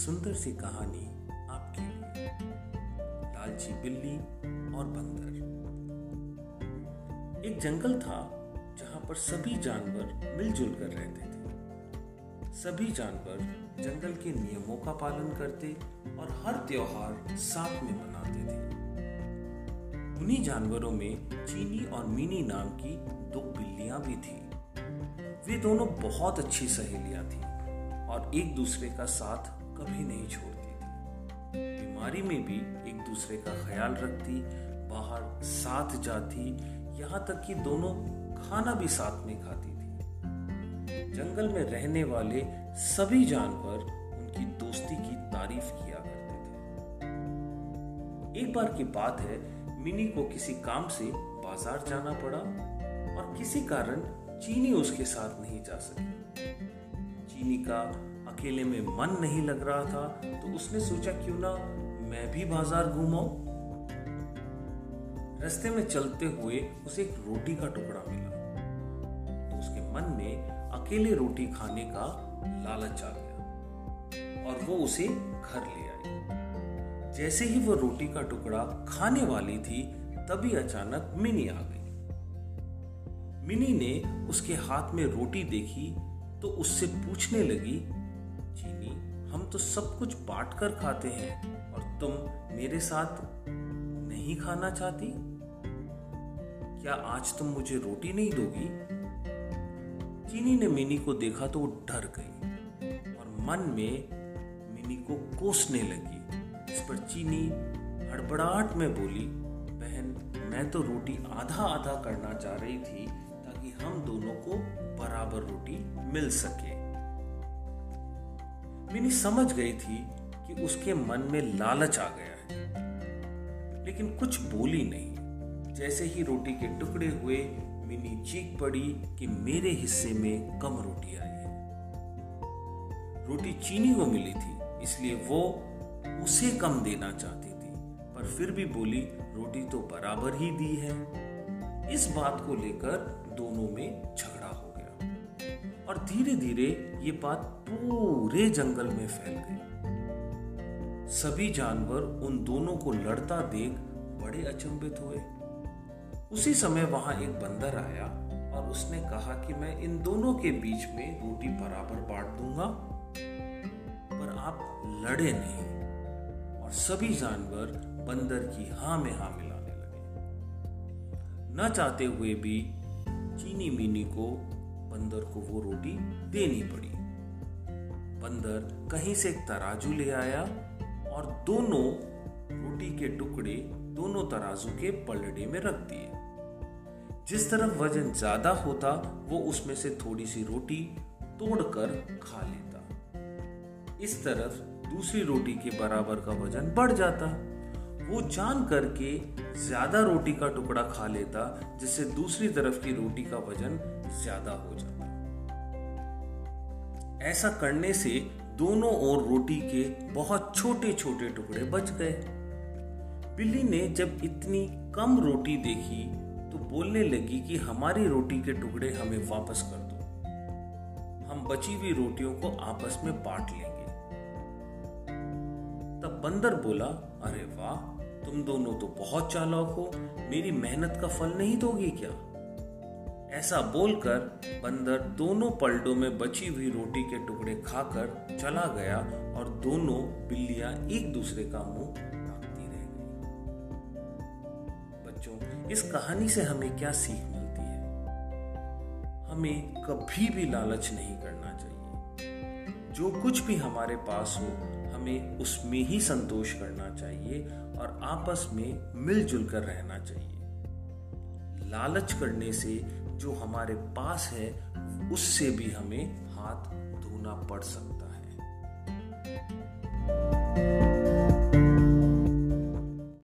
सुंदर सी कहानी आपके लिए। लालची बिल्ली और बंदर। एक जंगल था जहाँ पर सभी जानवर मिलजुल कर रहते थे। सभी जानवर जंगल के नियमों का पालन करते और हर त्योहार साथ में मनाते थे। उन्हीं जानवरों में चीनी और मीनी नाम की दो बिल्लियाँ भी थी। वे दोनों बहुत अच्छी सहेलियाँ थी और एक दूसरे का साथ कभी नहीं छोड़ती थी। बीमारी में भी एक दूसरे का ख्याल रखती, बाहर साथ जाती, यहाँ तक कि दोनों खाना भी साथ में खाती थी। जंगल में रहने वाले सभी जानवर उनकी दोस्ती की तारीफ़ किया करते थे। एक बार की बात है, मिनी को किसी काम से बाज़ार जाना पड़ा और किसी कारण चीनी उसके साथ नहीं जा सकी। चीनी का अकेले में मन नहीं लग रहा था तो उसने सोचा, क्यों ना मैं भी बाज़ार घूमाऊं रास्ते में चलते हुए उसे एक रोटी का टुकड़ा मिला। तो उसके मन में अकेले रोटी खाने का लालच आ गया और वो उसे घर ले आई। जैसे ही वो रोटी का टुकड़ा खाने वाली थी, तभी अचानक मिनी आ गई। मिनी ने उसके हाथ में रोटी देखी तो उससे पूछने लगी हम तो सब कुछ बांट कर खाते हैं और तुम मेरे साथ नहीं खाना चाहती? क्या आज तुम मुझे रोटी नहीं दोगी? चीनी ने मिनी को देखा तो वो डर गई और मन में मिनी को कोसने लगी। इस पर चीनी हड़बड़ाहट में बोली, बहन, मैं तो रोटी आधा आधा करना चाह रही थी ताकि हम दोनों को बराबर रोटी मिल सके। मिनी समझ गई थी कि उसके मन में लालच आ गया है। लेकिन कुछ बोली नहीं। जैसे ही रोटी के टुकड़े हुए, मिनी चीख पड़ी कि मेरे हिस्से में कम रोटी आई है। रोटी चीनी को मिली थी, इसलिए वो उसे कम देना चाहती थी। पर फिर भी बोली, रोटी तो बराबर ही दी है। इस बात को लेकर दोनों में गया और धीरे धीरे ये बात पूरे जंगल में फैल गई। सभी जानवर उन दोनों को लड़ता देख बड़े अचंभित हुए। उसी समय वहाँ एक बंदर आया और उसने कहा कि मैं इन दोनों के बीच में रोटी बराबर बांट दूँगा, पर आप लड़े नहीं। और सभी जानवर बंदर की हाँ में हाँ लगे। न चाहते हुए भी चीनी मीनी को बंदर को वो रोटी देनी पड़ी। बंदर कहीं से एक तराजू ले आया और दोनों रोटी के टुकड़े दोनों तराजू के पलड़े में रख दिए। जिस तरफ़ वज़न ज़्यादा होता, वो उसमें से थोड़ी सी रोटी तोड़कर खा लेता। इस तरफ़ दूसरी रोटी के बराबर का वज़न बढ़ जाता। वो जान करके ज़्यादा रोटी का टुकड़ा खा लेता, जिससे दूसरी तरफ़ की रोटी का वज़न ज़्यादा हो जाता। ऐसा करने से दोनों ओर रोटी के बहुत छोटे छोटे टुकड़े बच गए। बिल्ली ने जब इतनी कम रोटी देखी तो बोलने लगी कि हमारी रोटी के टुकड़े हमें वापस कर दो। हम बची हुई रोटियों को आपस में बांट लेंगे। तब बंदर बोला, अरे वाह तुम दोनों तो बहुत चालाक हो। मेरी मेहनत का फल नहीं दोगे क्या? ऐसा बोलकर बंदर दोनों पलटों में बची हुई रोटी के टुकड़े खाकर चला गया और दोनों बिल्लियाँ एक दूसरे का मुँह ताकती रह गई। बच्चों, इस कहानी से हमें क्या सीख मिलती है? हमें कभी भी लालच नहीं करना चाहिए। जो कुछ भी हमारे पास हो, हमें उसमें ही संतोष करना चाहिए और आपस में मिलजुल कर रहना चाहिए। लालच करने से जो हमारे पास है, उससे भी हमें हाथ धोना पड़ सकता है।